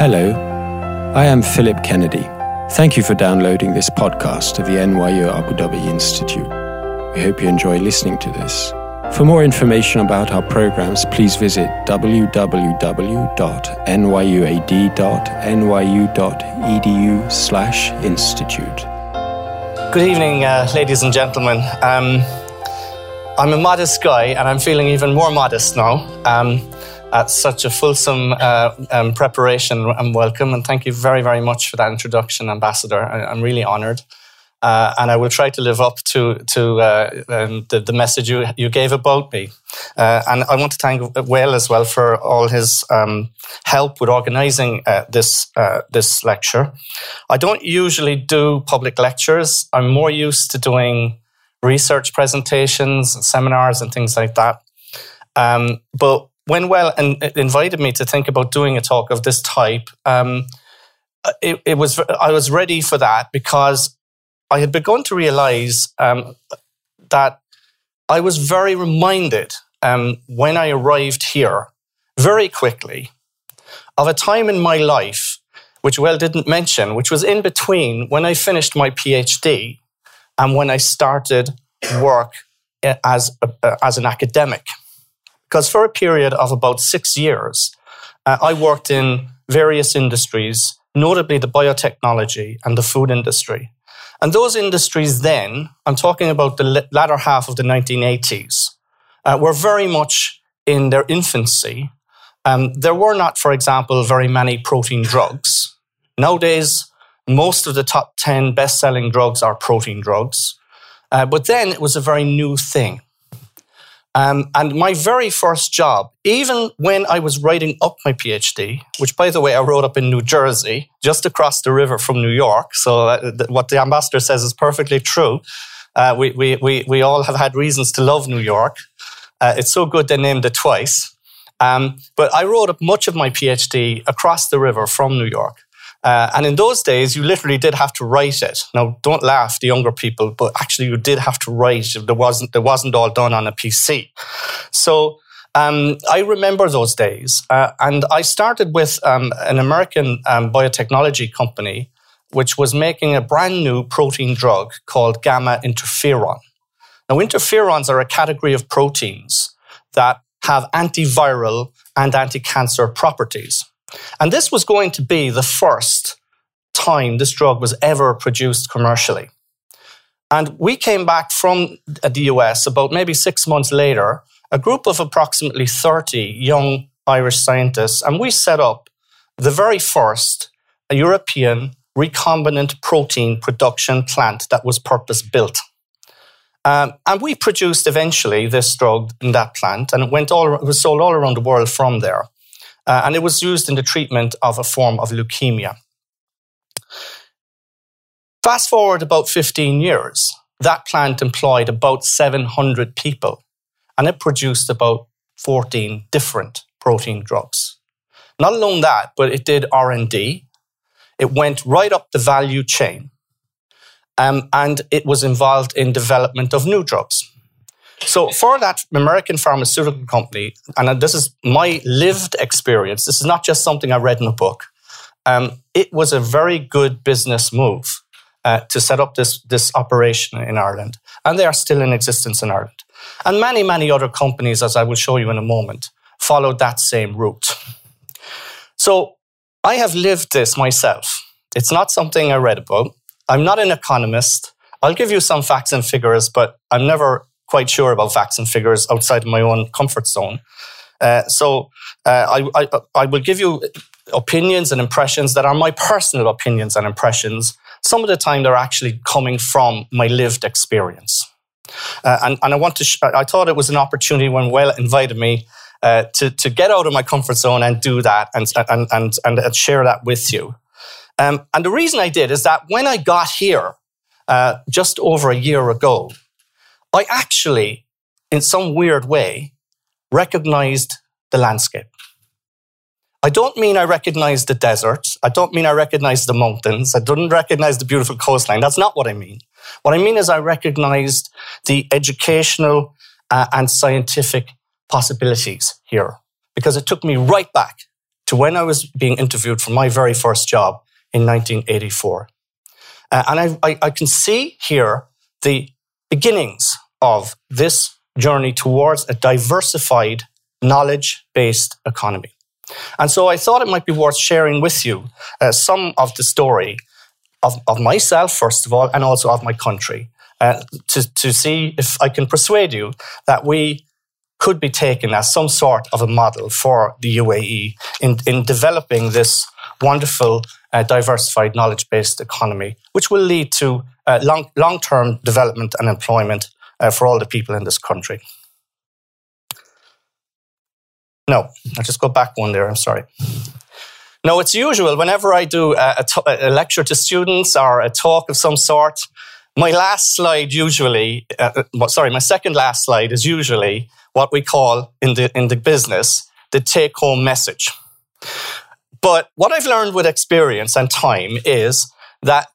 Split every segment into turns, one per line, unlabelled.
Hello, I am Philip Kennedy. Thank you for downloading this podcast of the NYU Abu Dhabi Institute. We hope you enjoy listening to this. For more information about our programs, please visit www.nyuad.nyu.edu slash institute.
Good evening, uh, ladies and gentlemen. Um, I'm a modest guy, and I'm feeling even more modest now um, at such a fulsome uh, um, preparation and welcome. And thank you very, very much for that introduction, Ambassador. I, am really honored. Uh, and I will try to live up to to uh, um, the, the, message you you gave about me. Uh, and I want to thank Will as well for all his um, help with organising uh, this uh, this lecture. I don't usually do public lectures. I'm more used to doing research presentations, and seminars, and things like that. Um, but when and invited me to think about doing a talk of this type. Um, it, it was I was ready for that because I had begun to realize um, that I was very reminded um, when I arrived here very quickly of a time in my life, which well didn't mention, which was in between when I finished my PhD and when I started work eh, as, a, as an academic. Because for a period of about six years, uh, I worked in various industries, notably the biotechnology and the food industry. And those industries then, I'm talking about the latter half of the 1980s, uh, were very much in their infancy. Um, there were not, for example, very many protein drugs. Nowadays, most of the top 10 best selling drugs are protein drugs. Uh, but then it was a very new thing. Um, and my very first job, even when I was writing up my PhD, which by the way, I wrote up in New Jersey, just across the river from New York. So uh, th- what the ambassador says is perfectly true. Uh, we, we, we, we all have had reasons to love New York. Uh, it's so good they named it twice. Um, but I wrote up much of my PhD across the river from New York. Uh, and in those days, you literally did have to write it. Now, don't laugh, the younger people, but actually, you did have to write. There wasn't, there wasn't all done on a PC. So, um, I remember those days. Uh, and I started with um, an American um, biotechnology company, which was making a brand new protein drug called gamma interferon. Now, interferons are a category of proteins that have antiviral and anti cancer properties. And this was going to be the first time this drug was ever produced commercially. And we came back from the US about maybe six months later, a group of approximately 30 young Irish scientists, and we set up the very first European recombinant protein production plant that was purpose built. Um, and we produced eventually this drug in that plant, and it went all it was sold all around the world from there uh, and it was used in the treatment of a form of leukemia. Fast forward about 15 years, that plant employed about 700 people, and it produced about 14 different protein drugs. Not alone that, but it did R&D. It went right up the value chain, um, and it was involved in development of new drugs. So for that American pharmaceutical company, and this is my lived experience, this is not just something I read in a book. Um, it was a very good business move uh, to set up this, this operation in Ireland, and they are still in existence in Ireland. And many, many other companies, as I will show you in a moment, followed that same route. So I have lived this myself. It's not something I read about. I'm not an economist. I'll give you some facts and figures, but I'm never quite sure about facts and figures outside of my own comfort zone. Uh, so uh, I, I, I will give you opinions and impressions that are my personal opinions and impressions. Some of the time, they're actually coming from my lived experience. Uh, and, and I want to. Sh- I thought it was an opportunity when Will invited me uh, to to get out of my comfort zone and do that and and and and, and share that with you. Um, and the reason I did is that when I got here uh, just over a year ago, I actually, in some weird way, recognized the landscape. I don't mean I recognize the desert. I don't mean I recognize the mountains. I don't recognize the beautiful coastline. That's not what I mean. What I mean is I recognized the educational uh, and scientific possibilities here because it took me right back to when I was being interviewed for my very first job in 1984. Uh, and I, I, I can see here the beginnings of this journey towards a diversified, knowledge based economy. And so I thought it might be worth sharing with you uh, some of the story of, of myself, first of all, and also of my country, uh, to, to see if I can persuade you that we could be taken as some sort of a model for the UAE in, in developing this wonderful, uh, diversified, knowledge based economy, which will lead to uh, long, long-term development and employment uh, for all the people in this country. No, I'll just go back one there. I'm sorry. No, it's usual whenever I do a, a, lecture to students or a talk of some sort, my last slide usually, uh, uh sorry, my second last slide is usually what we call in the, in the business the take home message. But what I've learned with experience and time is that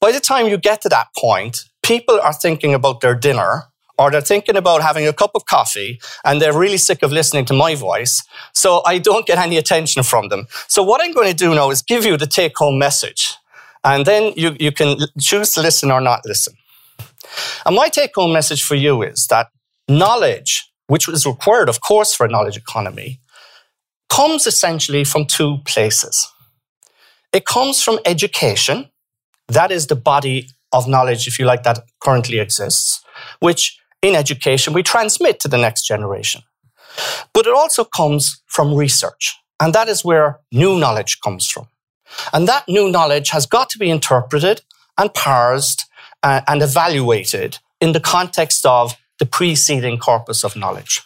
by the time you get to that point, people are thinking about their dinner or they're thinking about having a cup of coffee and they're really sick of listening to my voice. So I don't get any attention from them. So what I'm going to do now is give you the take home message. And then you, you can choose to listen or not listen. And my take home message for you is that knowledge, which is required, of course, for a knowledge economy, comes essentially from two places. It comes from education, that is the body of knowledge, if you like, that currently exists, which in education we transmit to the next generation. But it also comes from research, and that is where new knowledge comes from. And that new knowledge has got to be interpreted and parsed uh, and evaluated in the context of the preceding corpus of knowledge.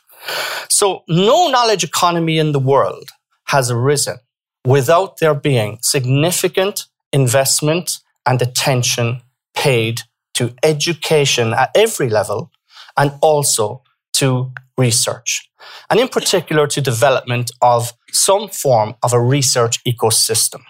So no knowledge economy in the world has arisen without there being significant investment and attention paid to education at every level and also to research. And in particular to development of some form of a research ecosystem.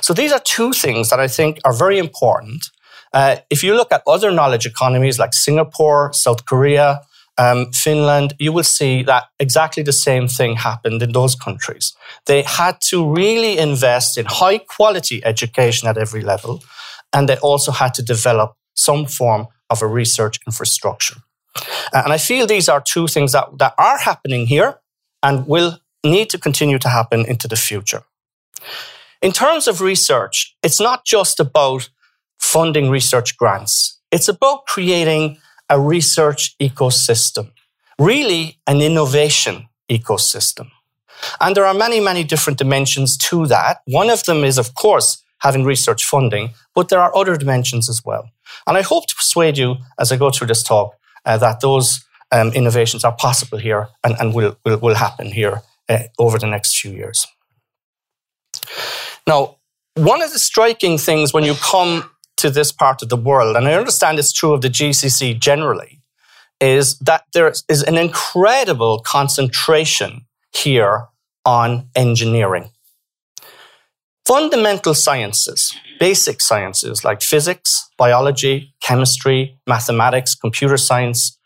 So these are two things that I think are very important. Uh, if you look at other knowledge economies like Singapore, South Korea, um, Finland, you will see that exactly the same thing happened in those countries. They had to really invest in high quality education at every level, and they also had to develop some form of a research infrastructure. Uh, and I feel these are two things that, that are happening here and will need to continue to happen into the future. In terms of research, it's not just about funding research grants. It's about creating a research ecosystem, really an innovation ecosystem. And there are many, many different dimensions to that. One of them is, of course, having research funding, but there are other dimensions as well. And I hope to persuade you as I go through this talk uh, that those um, innovations are possible here and, and will, will, will happen here uh, over the next few years. Now, one of the striking things when you come to this part of the world, and I understand it's true of the GCC generally, is that there is an incredible concentration here on engineering. Fundamental sciences, basic sciences like physics, biology, chemistry, mathematics, computer science,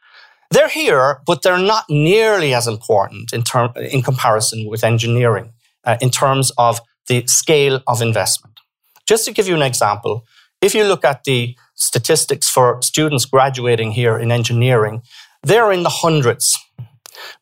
they're here, but they're not nearly as important in, term, in comparison with engineering uh, in terms of the scale of investment. Just to give you an example, if you look at the statistics for students graduating here in engineering, they're in the hundreds.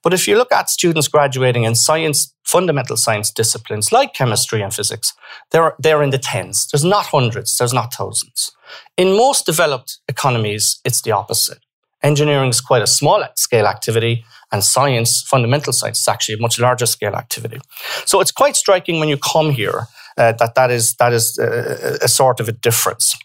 But if you look at students graduating in science, fundamental science disciplines like chemistry and physics, they're, they're in the tens. There's not hundreds, there's not thousands. In most developed economies, it's the opposite. Engineering is quite a small scale activity, and science, fundamental science, is actually a much larger scale activity. So it's quite striking when you come here uh, that that is that is a, a sort of a difference.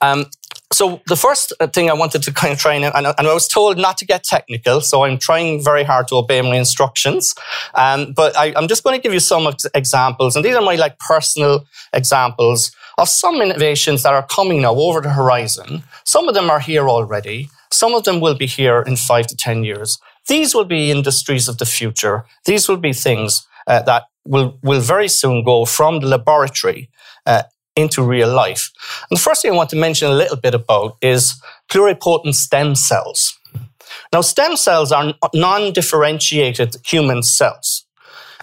Um, so the first thing I wanted to kind of try and, and, I was told not to get technical, so I'm trying very hard to obey my instructions. Um, but I, am just going to give you some examples, and these are my like personal examples of some innovations that are coming now over the horizon. Some of them are here already. Some of them will be here in five to ten years. These will be industries of the future. These will be things uh, that will, will very soon go from the laboratory uh, into real life. And the first thing I want to mention a little bit about is pluripotent stem cells. Now, stem cells are non differentiated human cells.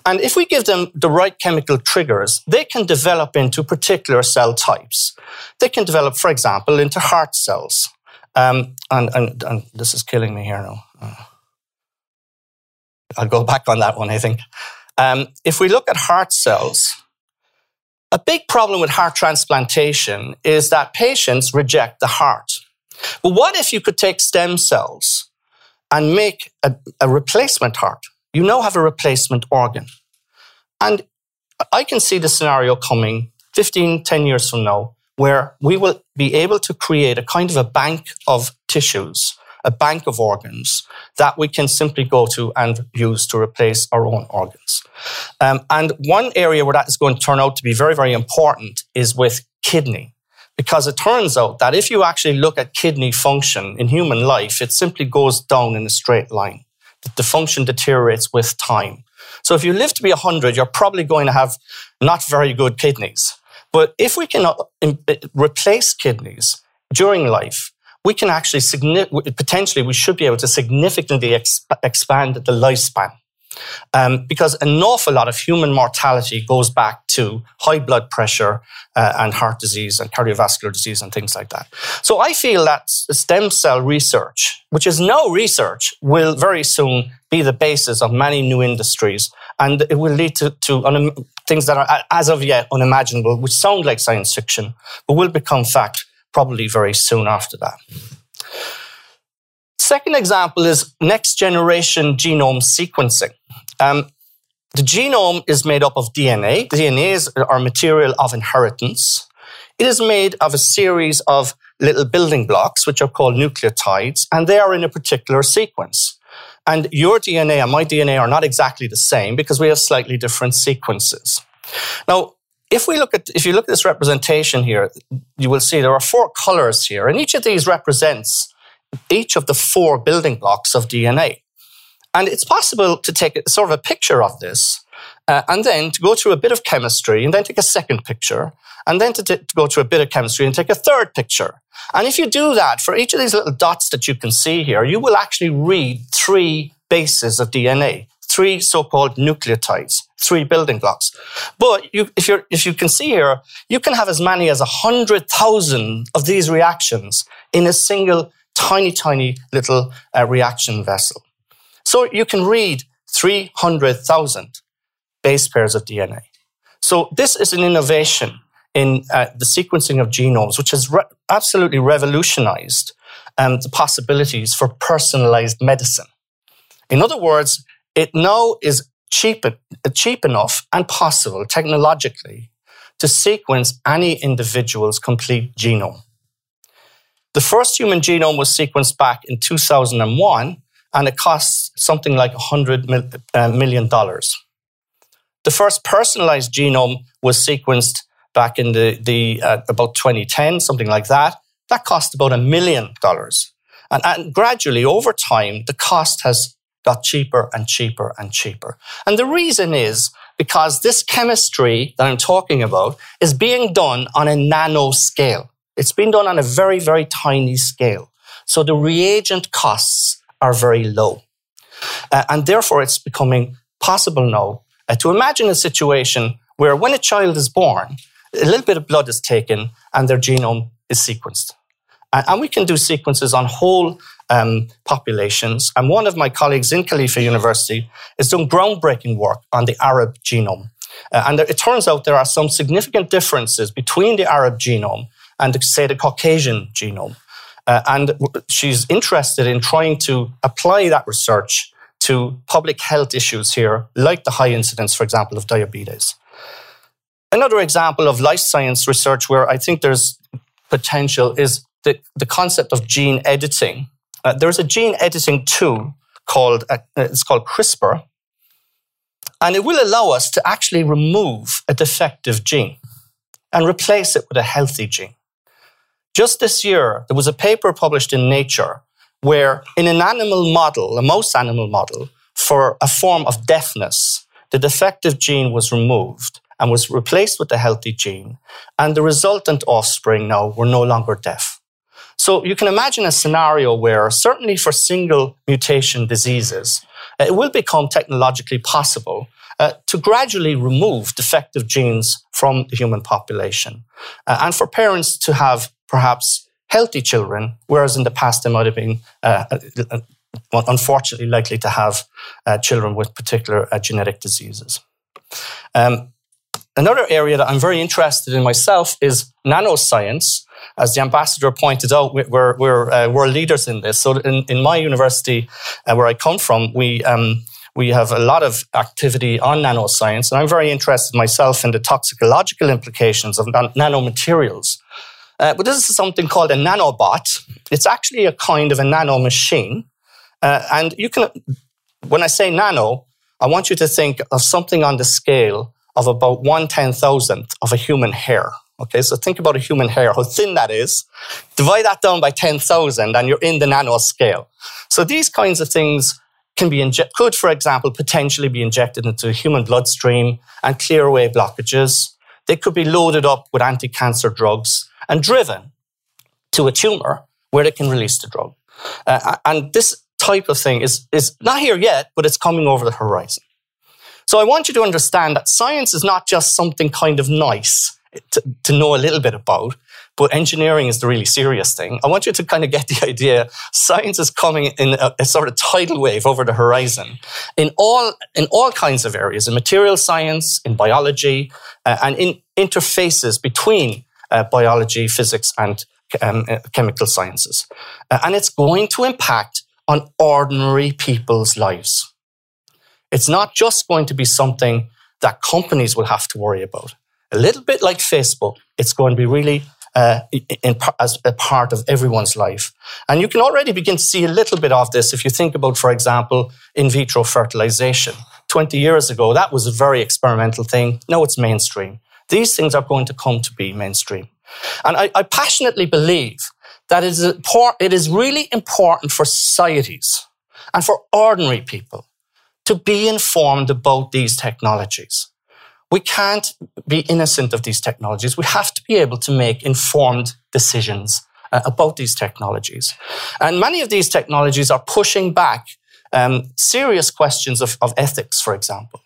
And if we give them the right chemical triggers, they can develop into particular cell types. They can develop, for example, into heart cells. Um, and, and, and, this is killing me here now. Uh, I'll go back on that one, I think. Um, if we look at heart cells, a big problem with heart transplantation is that patients reject the heart. But what if you could take stem cells and make a, a replacement heart? You now have a replacement organ. And I can see the scenario coming 15, 10 years from now, where we will be able to create a kind of a bank of tissues, a bank of organs that we can simply go to and use to replace our own organs. Um, and one area where that is going to turn out to be very, very important is with kidney. Because it turns out that if you actually look at kidney function in human life, it simply goes down in a straight line. The function deteriorates with time. So if you live to be 100, you're probably going to have not very good kidneys. But if we can uh, replace kidneys during life, we can actually potentially we should be able to significantly exp- expand the lifespan um, because an awful lot of human mortality goes back to high blood pressure uh, and heart disease and cardiovascular disease and things like that. So I feel that stem cell research, which is no research, will very soon be the basis of many new industries. And it will lead to, to things that are, as of yet, unimaginable, which sound like science fiction, but will become fact probably very soon after that. Second example is next generation genome sequencing. Um, the genome is made up of DNA. DNA is our material of inheritance. It is made of a series of little building blocks, which are called nucleotides, and they are in a particular sequence. And your DNA and my DNA are not exactly the same because we have slightly different sequences. Now, if we look at if you look at this representation here, you will see there are four colors here, and each of these represents each of the four building blocks of DNA. And it's possible to take sort of a picture of this uh, and then to go through a bit of chemistry and then take a second picture and then to, t- to go through a bit of chemistry and take a third picture. And if you do that for each of these little dots that you can see here, you will actually read three bases of DNA, three so-called nucleotides, three building blocks. But you, if, you if you can see here, you can have as many as 100,000 of these reactions in a single tiny, tiny little uh, reaction vessel. So you can read 300,000 base pairs of DNA. So this is an innovation in uh, the sequencing of genomes, which has re- absolutely revolutionized um, the possibilities for personalized medicine. In other words, it now is cheap, cheap enough and possible technologically to sequence any individual's complete genome. The first human genome was sequenced back in 2001, and it costs something like $100 uh. The first personalized genome was sequenced back in the, the uh, about 2010, something like that. That cost about a million dollars. And, and gradually, over time, the cost has got cheaper and cheaper and cheaper. And the reason is because this chemistry that I'm talking about is being done on a nano scale. It's been done on a very, very tiny scale. So the reagent costs are very low. Uh, and therefore, it's becoming possible now uh, to imagine a situation where when a child is born, a little bit of blood is taken and their genome is sequenced. And, and we can do sequences on whole um, populations. And one of my colleagues in Khalifa University is doing groundbreaking work on the Arab genome. Uh, and it turns out there are some significant differences between the Arab genome and say the Caucasian genome. Uh, and she's interested in trying to apply that research to public health issues here, like the high incidence, for example, of diabetes. Another example of life science research where I think there's potential is the, the concept of gene editing. Uh, there's a gene editing tool called uh, it's called CRISPR, and it will allow us to actually remove a defective gene and replace it with a healthy gene. Just this year, there was a paper published in Nature where, in an animal model, a mouse animal model, for a form of deafness, the defective gene was removed and was replaced with a healthy gene, and the resultant offspring now were no longer deaf. So you can imagine a scenario where, certainly for single mutation diseases, it will become technologically possible uh, to gradually remove defective genes from the human population, uh, and for parents to have perhaps healthy children, whereas in the past they might have been uh, uh, uh unfortunately likely to have uh, children with particular genetic diseases. Um, another area that I'm very interested in myself is nanoscience. As the ambassador pointed out, we're, we're uh, world leaders in this. So, in, in my university, uh, where I come from, we um, we have a lot of activity on nanoscience, and I'm very interested myself in the toxicological implications of nan- nanomaterials. Uh, but this is something called a nanobot. It's actually a kind of a nano machine, uh, and you can. When I say nano, I want you to think of something on the scale of about one ten thousandth of a human hair. Okay, so think about a human hair, how thin that is. Divide that down by 10,000 and you're in the nano scale. So these kinds of things can be inje- could, for example, potentially be injected into the human bloodstream and clear away blockages. They could be loaded up with anti-cancer drugs and driven to a tumor where they can release the drug. Uh, and this type of thing is, is not here yet, but it's coming over the horizon. So I want you to understand that science is not just something kind of nice to, to know a little bit about, but engineering is the really serious thing. I want you to kind of get the idea. Science is coming in a, a sort of tidal wave over the horizon in all, in all kinds of areas, in material science, in biology, uh, and in interfaces between uh, biology, physics, and um, uh, chemical sciences. Uh, and it's going to impact on ordinary people's lives. It's not just going to be something that companies will have to worry about. A little bit like Facebook, it's going to be really uh, in, as a part of everyone's life. And you can already begin to see a little bit of this if you think about, for example, in vitro fertilization. 20 years ago, that was a very experimental thing. Now it's mainstream. These things are going to come to be mainstream. And I, I passionately believe that it is, it is really important for societies and for ordinary people to be informed about these technologies. We can't be innocent of these technologies. We have to be able to make informed decisions uh, about these technologies. And many of these technologies are pushing back um, serious questions of, of, ethics, for example.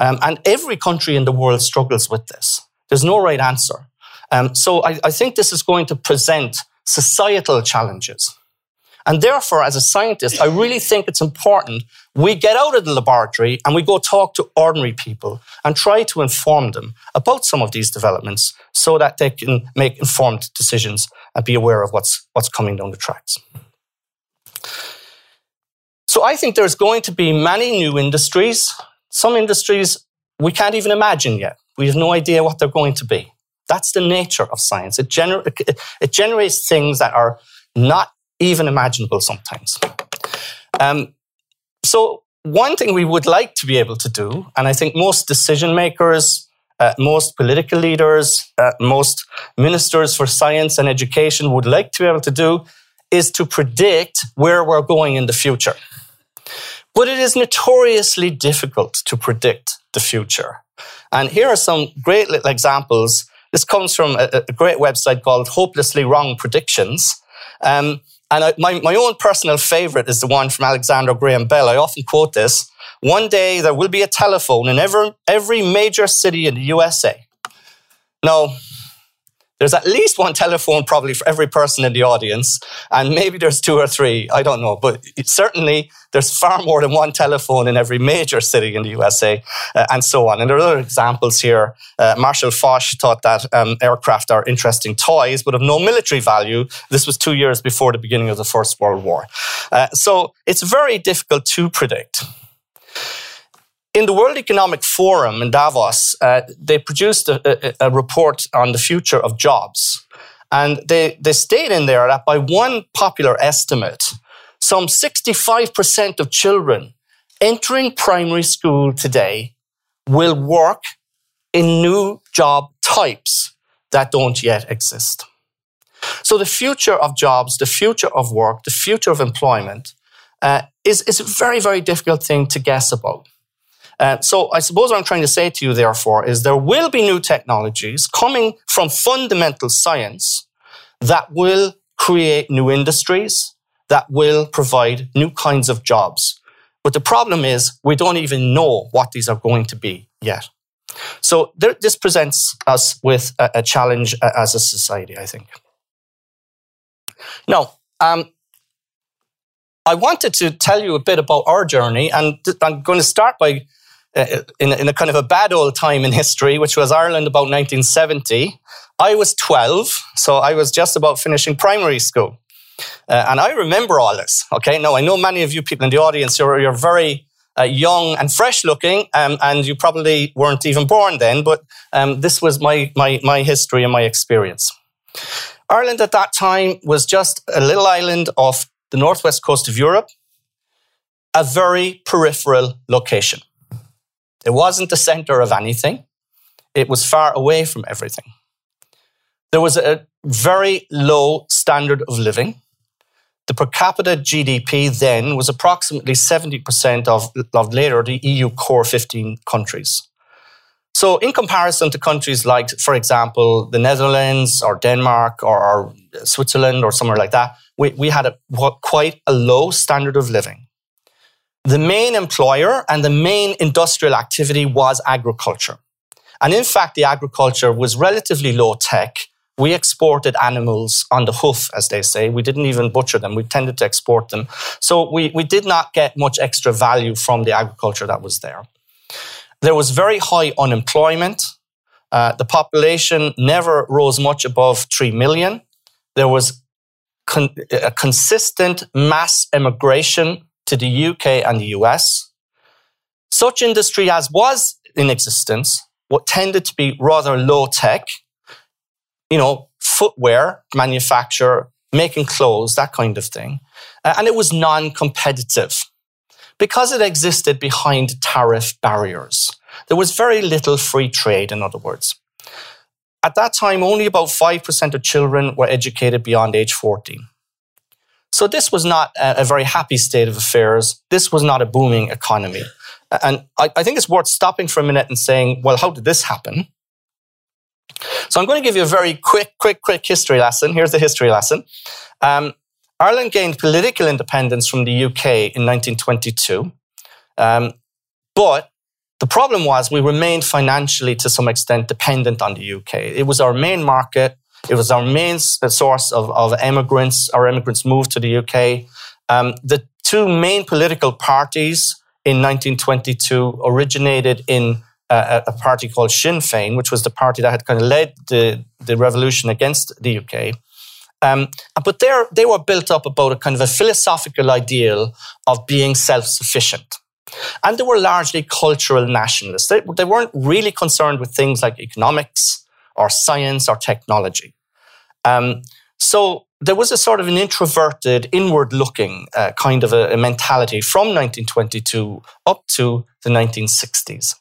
Um, and every country in the world struggles with this. There's no right answer. Um, so I, I think this is going to present societal challenges. And therefore, as a scientist, I really think it's important we get out of the laboratory and we go talk to ordinary people and try to inform them about some of these developments so that they can make informed decisions and be aware of what's, what's coming down the tracks. So I think there's going to be many new industries. Some industries we can't even imagine yet. We have no idea what they're going to be. That's the nature of science. It, gener- it generates things that are not even imaginable sometimes. Um, so, one thing we would like to be able to do, and I think most decision makers, uh, most political leaders, uh, most ministers for science and education would like to be able to do, is to predict where we're going in the future. But it is notoriously difficult to predict the future. And here are some great little examples. This comes from a, a great website called Hopelessly Wrong Predictions. Um, and I, my, my own personal favorite is the one from Alexander Graham Bell. I often quote this. One day there will be a telephone in every, every major city in the USA. Now, there's at least one telephone probably for every person in the audience, and maybe there's two or three, I don't know, but certainly there's far more than one telephone in every major city in the USA, uh, and so on. And there are other examples here. Uh, Marshall Foch thought that um, aircraft are interesting toys, but of no military value. This was two years before the beginning of the First World War. Uh, so it's very difficult to predict. In the World Economic Forum in Davos, uh, they produced a, a, a, report on the future of jobs. And they, they state in there that by one popular estimate, some 65% of children entering primary school today will work in new job types that don't yet exist. So the future of jobs, the future of work, the future of employment uh, is, is a very, very difficult thing to guess about. Uh, so I suppose what I'm trying to say to you, therefore, is there will be new technologies coming from fundamental science that will create new industries, that will provide new kinds of jobs. But the problem is we don't even know what these are going to be yet. So there, this presents us with a, a, challenge as a society, I think. Now, um, I wanted to tell you a bit about our journey, and I'm going to start by uh, in, in, a kind of a bad old time in history, which was Ireland about 1970. I was 12, so I was just about finishing primary school. Uh, and I remember all this. Okay, now I know many of you people in the audience, you're, you're very uh, young and fresh looking, um, and you probably weren't even born then, but um, this was my, my, my history and my experience. Ireland at that time was just a little island off the northwest coast of Europe, a very peripheral location. It wasn't the center of anything, it was far away from everything. There was a very low standard of living. The per capita GDP then was approximately 70% of, of later the EU core 15 countries. So, in comparison to countries like, for example, the Netherlands or Denmark or, or Switzerland or somewhere like that, we, we had a, quite a low standard of living. The main employer and the main industrial activity was agriculture. And in fact, the agriculture was relatively low tech we exported animals on the hoof, as they say. We didn't even butcher them. We tended to export them. So we, we did not get much extra value from the agriculture that was there. There was very high unemployment. Uh, the population never rose much above 3 million. There was con- a consistent mass immigration to the UK and the US. Such industry as was in existence, what tended to be rather low tech, you know, footwear manufacture, making clothes, that kind of thing. Uh, and it was non competitive because it existed behind tariff barriers. There was very little free trade, in other words. At that time, only about 5% of children were educated beyond age 14. So this was not a, very happy state of affairs. This was not a booming economy. And I, I think it's worth stopping for a minute and saying, well, how did this happen? So I'm going to give you a very quick, quick, quick history lesson. Here's the history lesson. Um, Ireland gained political independence from the UK in 1922. Um, but the problem was we remained financially to some extent dependent on the UK. It was our main market. It was our main source of, of immigrants. Our immigrants moved to the UK. Um, the two main political parties in 1922 originated in a, a party called Sinn Féin, which was the party that had kind of led the, the revolution against the UK. Um, but they were built up about a kind of a philosophical ideal of being self sufficient. And they were largely cultural nationalists. They, they, weren't really concerned with things like economics or science or technology. Um, so there was a sort of an introverted, inward looking uh, kind of a, a mentality from 1922 up to the 1960s.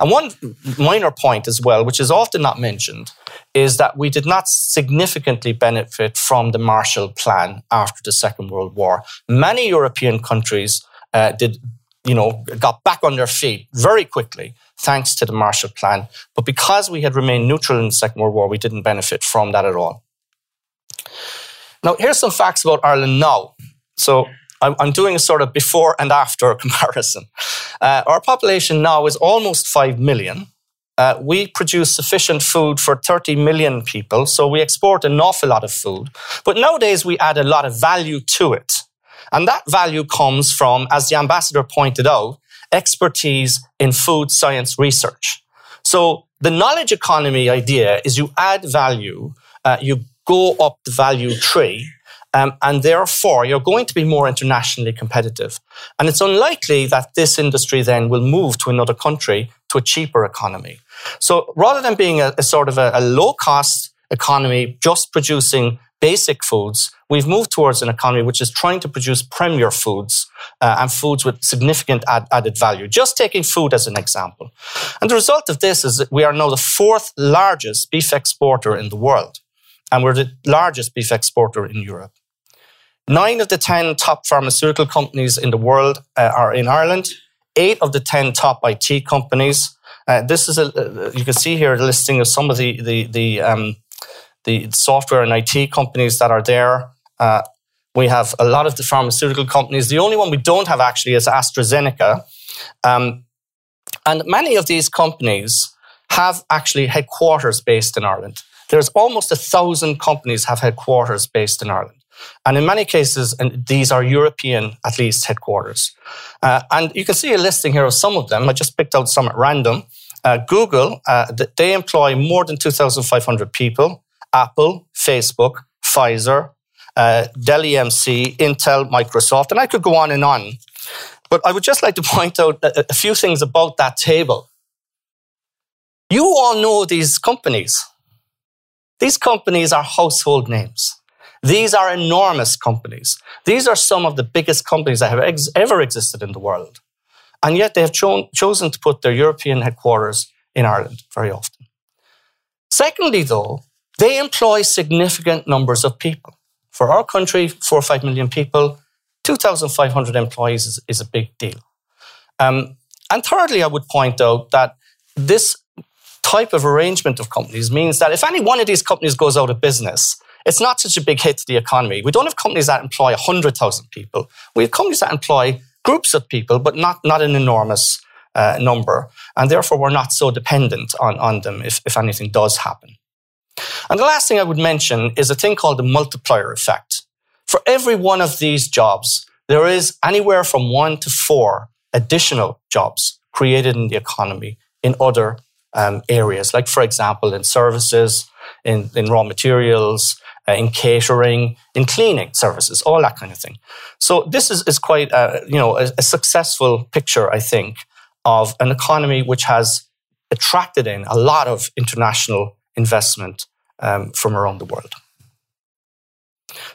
And one minor point as well, which is often not mentioned, is that we did not significantly benefit from the Marshall Plan after the Second World War. Many European countries uh, did, you know, got back on their feet very quickly thanks to the Marshall Plan. But because we had remained neutral in the Second World War, we didn't benefit from that at all. Now, here's some facts about Ireland now. So I'm doing a sort of before and after comparison. Uh, our population now is almost 5 million. Uh, we produce sufficient food for 30 million people, so we export an awful lot of food. But nowadays, we add a lot of value to it. And that value comes from, as the ambassador pointed out, expertise in food science research. So the knowledge economy idea is you add value, uh, you go up the value tree, um, and therefore, you're going to be more internationally competitive. And it's unlikely that this industry then will move to another country to a cheaper economy. So rather than being a, a sort of a, a low cost economy just producing basic foods, we've moved towards an economy which is trying to produce premier foods uh, and foods with significant ad- added value. Just taking food as an example. And the result of this is that we are now the fourth largest beef exporter in the world. And we're the largest beef exporter in Europe. Nine of the 10 top pharmaceutical companies in the world uh, are in Ireland. Eight of the 10 top IT companies. Uh, this is a, uh, you can see here a listing of some of the, the, the, um, the software and IT companies that are there. Uh, We have a lot of the pharmaceutical companies. The only one we don't have actually is AstraZeneca. Um, and many of these companies have actually headquarters based in Ireland. There's almost a thousand companies have headquarters based in Ireland. And in many cases, and these are European, at least, headquarters. Uh, and you can see a listing here of some of them. I just picked out some at random. Uh, Google, uh, they employ more than 2,500 people. Apple, Facebook, Pfizer, uh, Dell EMC, Intel, Microsoft, and I could go on and on. But I would just like to point out a, a few things about that table. You all know these companies. These companies are household names. These are enormous companies. These are some of the biggest companies that have ex- ever existed in the world. And yet they have cho- chosen to put their European headquarters in Ireland very often. Secondly, though, they employ significant numbers of people. For our country, four or five million people, 2,500 employees is, is, a big deal. Um, and thirdly, I would point out that this type of arrangement of companies means that if any one of these companies goes out of business, it's not such a big hit to the economy. We don't have companies that employ 100,000 people. We have companies that employ groups of people, but not, not an enormous uh, number. And therefore, we're not so dependent on, on them if, if anything does happen. And the last thing I would mention is a thing called the multiplier effect. For every one of these jobs, there is anywhere from one to four additional jobs created in the economy in other um, areas, like, for example, in services, in, in raw materials, uh, in catering, in cleaning services, all that kind of thing. So this is, is quite, uh, you know, a, a, successful picture, I think, of an economy which has attracted in a lot of international investment um, from around the world.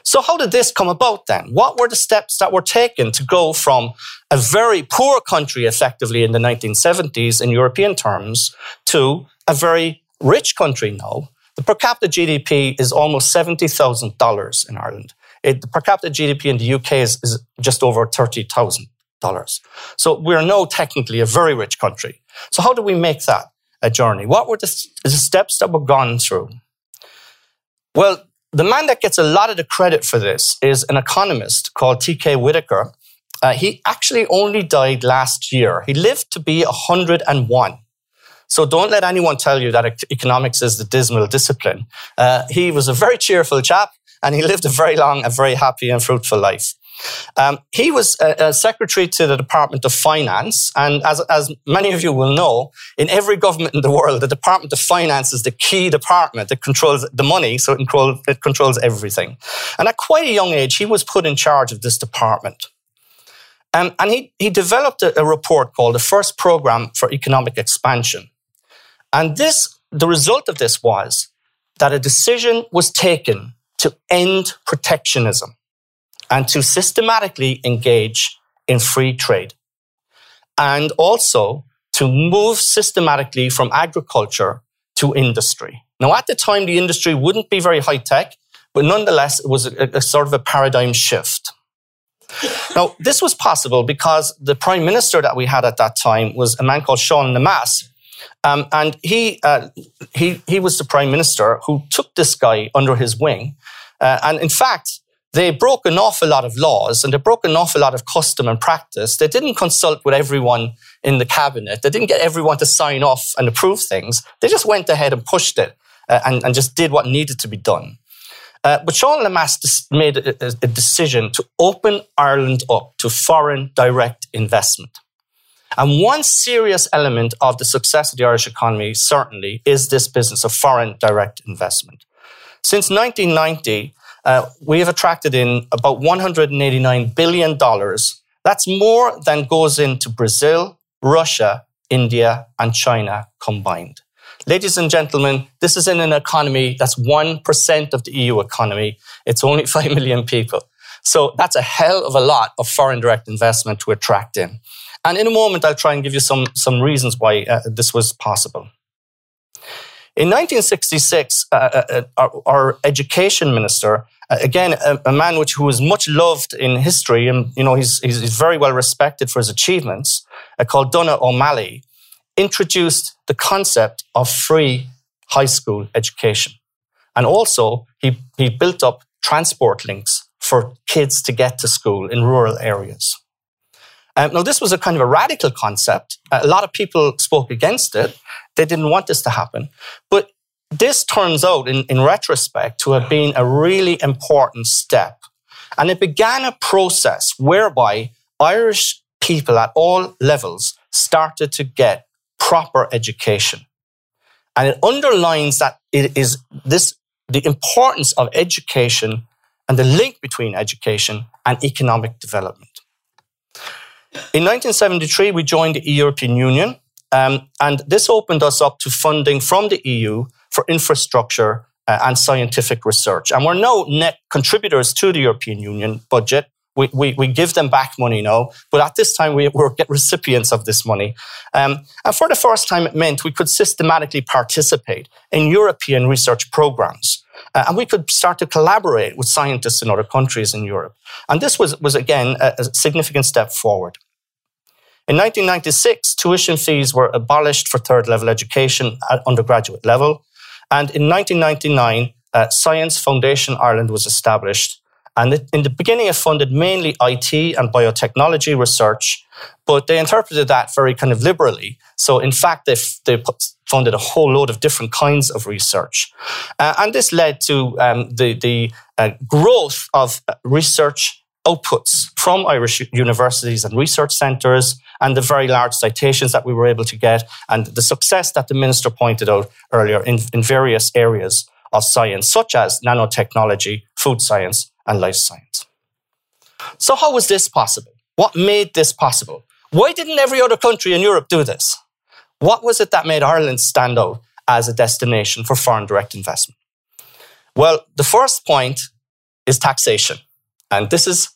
So how did this come about then? What were the steps that were taken to go from a very poor country effectively in the 1970s in European terms to a very rich country now the per capita GDP is almost $70,000 in Ireland. It, the per capita GDP in the UK is, is just over $30,000. So we're now technically a very rich country. So how do we make that a journey? What were the, the steps that were gone through? Well, the man that gets a lot of the credit for this is an economist called T.K. Whitaker. Uh, he actually only died last year. He lived to be 101. So don't let anyone tell you that economics is the dismal discipline. Uh, he was a very cheerful chap and he lived a very long, a very happy and fruitful life. Um, he was a, a, secretary to the Department of Finance, and as, as many of you will know, in every government in the world, the Department of Finance is the key department that controls the money, so it, control, it controls everything. And at quite a young age, he was put in charge of this department. Um, and he, he developed a, a report called the First Program for Economic Expansion. And this, the result of this was that a decision was taken to end protectionism and to systematically engage in free trade. And also to move systematically from agriculture to industry. Now, at the time, the industry wouldn't be very high tech, but nonetheless, it was a, a sort of a paradigm shift. now, this was possible because the prime minister that we had at that time was a man called Sean Lemass, um, and he, uh, he, he was the prime minister who took this guy under his wing. Uh, and in fact, they broke an awful lot of laws and they broke an awful lot of custom and practice. They didn't consult with everyone in the cabinet. They didn't get everyone to sign off and approve things. They just went ahead and pushed it uh, and, and just did what needed to be done. Uh, but Sean Lemass made a, a, decision to open Ireland up to foreign direct investment. And one serious element of the success of the Irish economy, certainly, is this business of foreign direct investment. Since 1990, uh, we have attracted in about $189 billion. That's more than goes into Brazil, Russia, India, and China combined. Ladies and gentlemen, this is in an economy that's 1% of the EU economy. It's only 5 million people. So that's a hell of a lot of foreign direct investment to attract in. And in a moment, I'll try and give you some, some reasons why uh, this was possible. In 1966, uh, uh, uh, our, our, education minister, again, a, a, man which, who was much loved in history, and you know he's, he's, he's very well respected for his achievements, uh, called Donogh O'Malley, introduced the concept of free high school education. And also, he, he built up transport links for kids to get to school in rural areas. Um, now, this was a kind of a radical concept. A lot of people spoke against it. They didn't want this to happen. But this turns out, in, in retrospect, to have been a really important step. And it began a process whereby Irish people at all levels started to get proper education. And it underlines that it is this the importance of education and the link between education and economic development. In 1973, we joined the European Union, um, and this opened us up to funding from the EU for infrastructure uh, and scientific research. And we're no net contributors to the European Union budget. We, we, we give them back money now, but at this time we were recipients of this money. Um, and for the first time, it meant we could systematically participate in European research programs. Uh, and we could start to collaborate with scientists in other countries in Europe. And this was, was again, a, a significant step forward. In 1996, tuition fees were abolished for third level education at undergraduate level. And in 1999, uh, Science Foundation Ireland was established. And it, in the beginning, it funded mainly IT and biotechnology research, but they interpreted that very kind of liberally. So, in fact, they, they funded a whole load of different kinds of research. Uh, and this led to um, the, the uh, growth of uh, research outputs from Irish universities and research centres and the very large citations that we were able to get and the success that the minister pointed out earlier in, in various areas of science, such as nanotechnology, food science, and life science. So, how was this possible? What made this possible? Why didn't every other country in Europe do this? What was it that made Ireland stand out as a destination for foreign direct investment? Well, the first point is taxation. And this is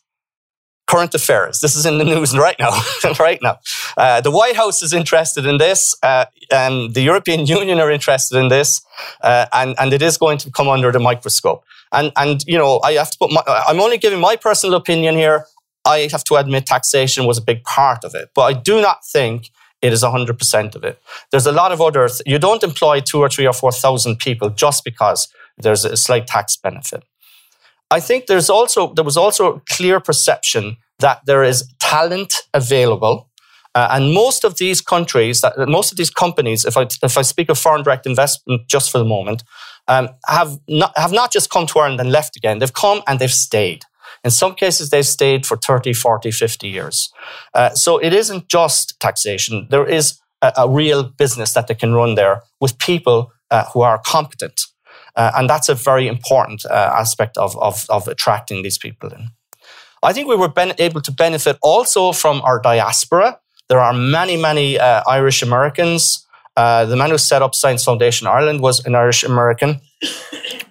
current affairs. This is in the news right now. right now, uh, the White House is interested in this, uh, and the European Union are interested in this, uh, and and it is going to come under the microscope. And and you know, I have to put my. I'm only giving my personal opinion here. I have to admit taxation was a big part of it, but I do not think it is 100% of it. There's a lot of other, th- you don't employ two or three or 4,000 people just because there's a slight tax benefit. I think there's also, there was also a clear perception that there is talent available. Uh, and most of these countries, that, most of these companies, if I, if I speak of foreign direct investment just for the moment, um, have, not, have not just come to Ireland and left again. They've come and they've stayed. In some cases, they've stayed for 30, 40, 50 years. Uh, so it isn't just taxation. There is a, a, real business that they can run there with people uh, who are competent. Uh, and that's a very important uh, aspect of, of, of, attracting these people in. I think we were ben- able to benefit also from our diaspora. There are many, many uh, Irish Americans. Uh, the man who set up Science Foundation Ireland was an Irish American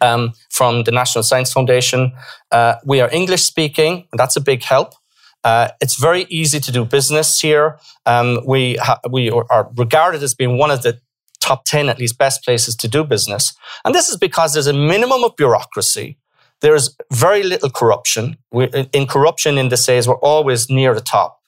um, from the National Science Foundation. Uh, we are English speaking, and that's a big help. Uh, it's very easy to do business here. Um, we ha- we are regarded as being one of the top 10 at least best places to do business. And this is because there's a minimum of bureaucracy. There's very little corruption. We, in corruption indices, we're always near the top.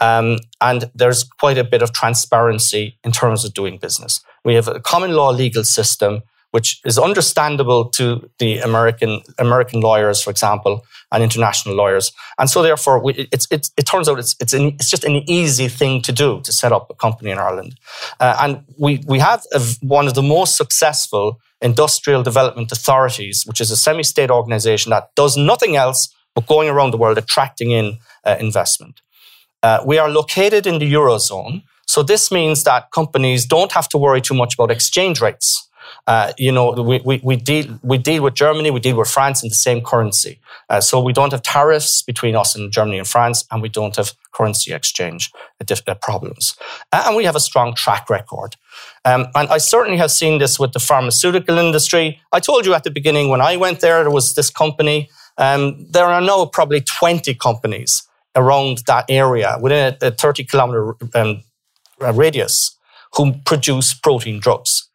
Um, and there's quite a bit of transparency in terms of doing business. We have a common law legal system which is understandable to the American American lawyers, for example, and international lawyers. And so, therefore, we, it's, it's, it turns out it's it's, an, it's just an easy thing to do to set up a company in Ireland. Uh, and we we have a, one of the most successful industrial development authorities, which is a semi-state organization that does nothing else but going around the world attracting in uh, investment. Uh, we are located in the eurozone. So this means that companies don't have to worry too much about exchange rates. Uh, you know, we, we, we, deal, we deal with Germany, we deal with France in the same currency. Uh, so we don't have tariffs between us and Germany and France, and we don't have currency exchange uh, problems. Uh, and we have a strong track record. Um, and I certainly have seen this with the pharmaceutical industry. I told you at the beginning when I went there, there was this company. Um, there are now probably 20 companies around that area within a, a 30 kilometer um, radius who produce protein drugs.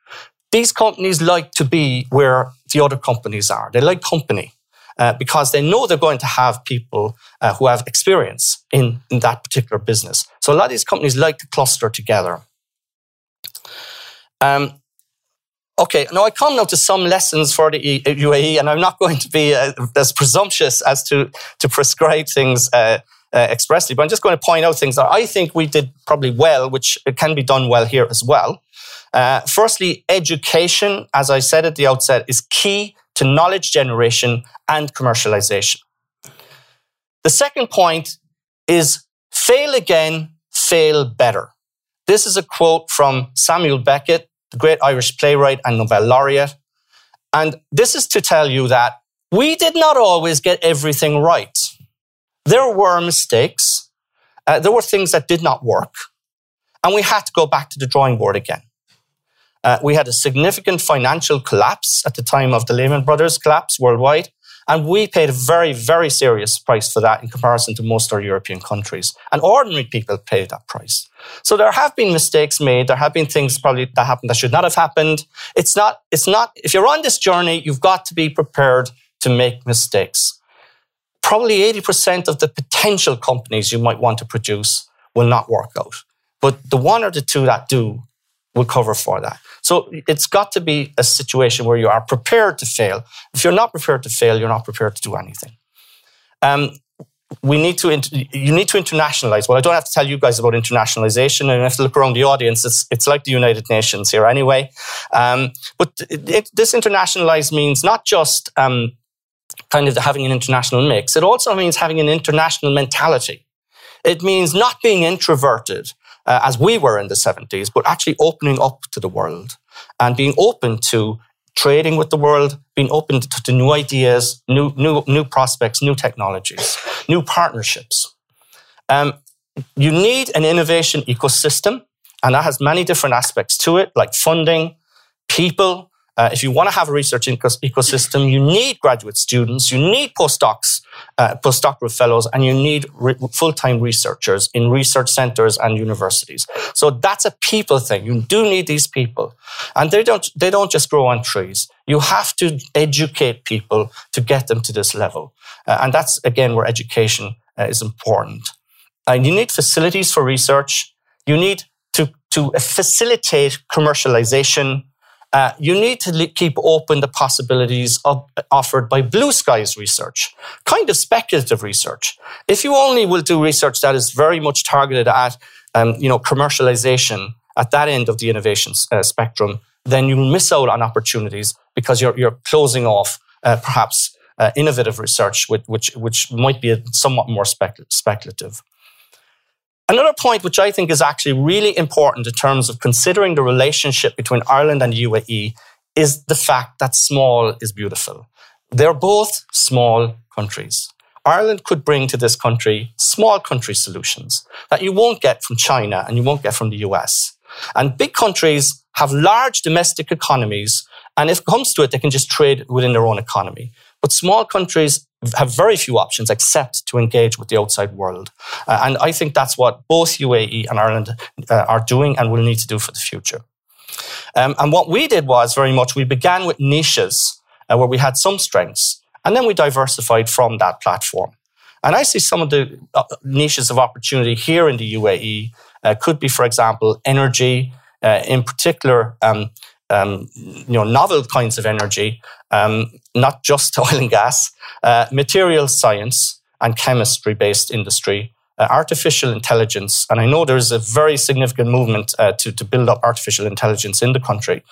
These companies like to be where the other companies are. They like company uh, because they know they're going to have people uh, who have experience in, in that particular business. So a lot of these companies like to cluster together. Um, okay, now I come now to some lessons for the UAE, and I'm not going to be uh, as presumptuous as to, to prescribe things uh, uh, expressly, but I'm just going to point out things that I think we did probably well, which can be done well here as well. Uh, firstly, education, as I said at the outset, is key to knowledge generation and commercialization. The second point is fail again, fail better. This is a quote from Samuel Beckett, the great Irish playwright and Nobel laureate. And this is to tell you that we did not always get everything right. There were mistakes. Uh, there were things that did not work. And we had to go back to the drawing board again. Uh, we had a significant financial collapse at the time of the Lehman Brothers collapse worldwide. And we paid a very, very serious price for that in comparison to most other European countries. And ordinary people paid that price. So there have been mistakes made. There have been things probably that happened that should not have happened. It's not, it's not, if you're on this journey, you've got to be prepared to make mistakes. Probably 80% of the potential companies you might want to produce will not work out. But the one or the two that do will cover for that. So it's got to be a situation where you are prepared to fail. If you're not prepared to fail, you're not prepared to do anything. Um, we need to you need to internationalize. Well, I don't have to tell you guys about internationalization, and have to look around the audience. It's it's like the United Nations here anyway. Um, but it, this internationalize means not just um, kind of having an international mix. It also means having an international mentality. It means not being introverted uh, as we were in the 70s, but actually opening up to the world and being open to trading with the world, being open to, to new ideas, new, new, new prospects, new technologies, new partnerships. Um, you need an innovation ecosystem, and that has many different aspects to it, like funding, people, uh, if you want to have a research ecosystem, you need graduate students, you need postdocs, uh, postdoctoral fellows, and you need re- full-time researchers in research centers and universities. So that's a people thing. You do need these people, and they don't they don't just grow on trees. You have to educate people to get them to this level, uh, and that's again where education uh, is important. And you need facilities for research. You need to to facilitate commercialization uh, you need to keep open the possibilities of, offered by blue skies research, kind of speculative research. If you only will do research that is very much targeted at, um, you know, commercialization at that end of the innovation uh, spectrum, then you miss out on opportunities because you're, you're closing off uh, perhaps uh, innovative research, which, which, which might be somewhat more speculative. Another point which I think is actually really important in terms of considering the relationship between Ireland and UAE is the fact that small is beautiful. They're both small countries. Ireland could bring to this country small country solutions that you won't get from China and you won't get from the US. And big countries have large domestic economies. And if it comes to it, they can just trade within their own economy. But small countries have very few options except to engage with the outside world. Uh, and I think that's what both UAE and Ireland uh, are doing and will need to do for the future. Um, and what we did was very much we began with niches uh, where we had some strengths, and then we diversified from that platform. And I see some of the uh, niches of opportunity here in the UAE uh, could be, for example, energy, uh, in particular, um, um, you know, novel kinds of energy, um, not just oil and gas, uh, material science and chemistry based industry, uh, artificial intelligence. And I know there's a very significant movement uh, to, to build up artificial intelligence in the country.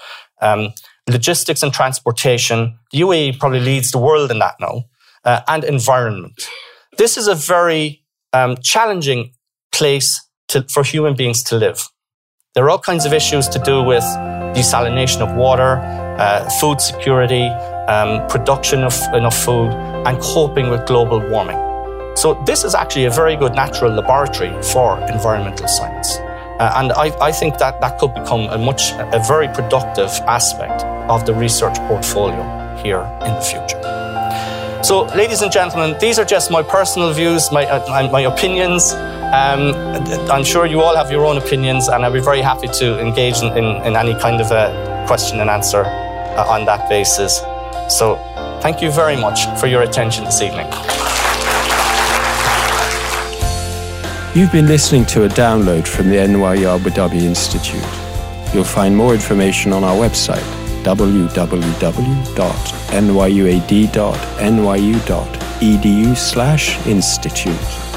Um, logistics and transportation. The UAE probably leads the world in that now. Uh, and environment. This is a very um, challenging place to, for human beings to live. There are all kinds of issues to do with desalination of water, uh, food security, um, production of enough food, and coping with global warming. So this is actually a very good natural laboratory for environmental science. Uh, and I, I, think that that could become a much, a very productive aspect of the research portfolio here in the future. So, ladies and gentlemen, these are just my personal views, my, uh, my opinions. Um, I'm sure you all have your own opinions, and I'd be very happy to engage in, in, in any kind of a question and answer uh, on that basis. So, thank you very much for your attention this evening.
You've been listening to a download from the NYU Abu Dhabi Institute. You'll find more information on our website www.nyuad.nyu.edu slash institute.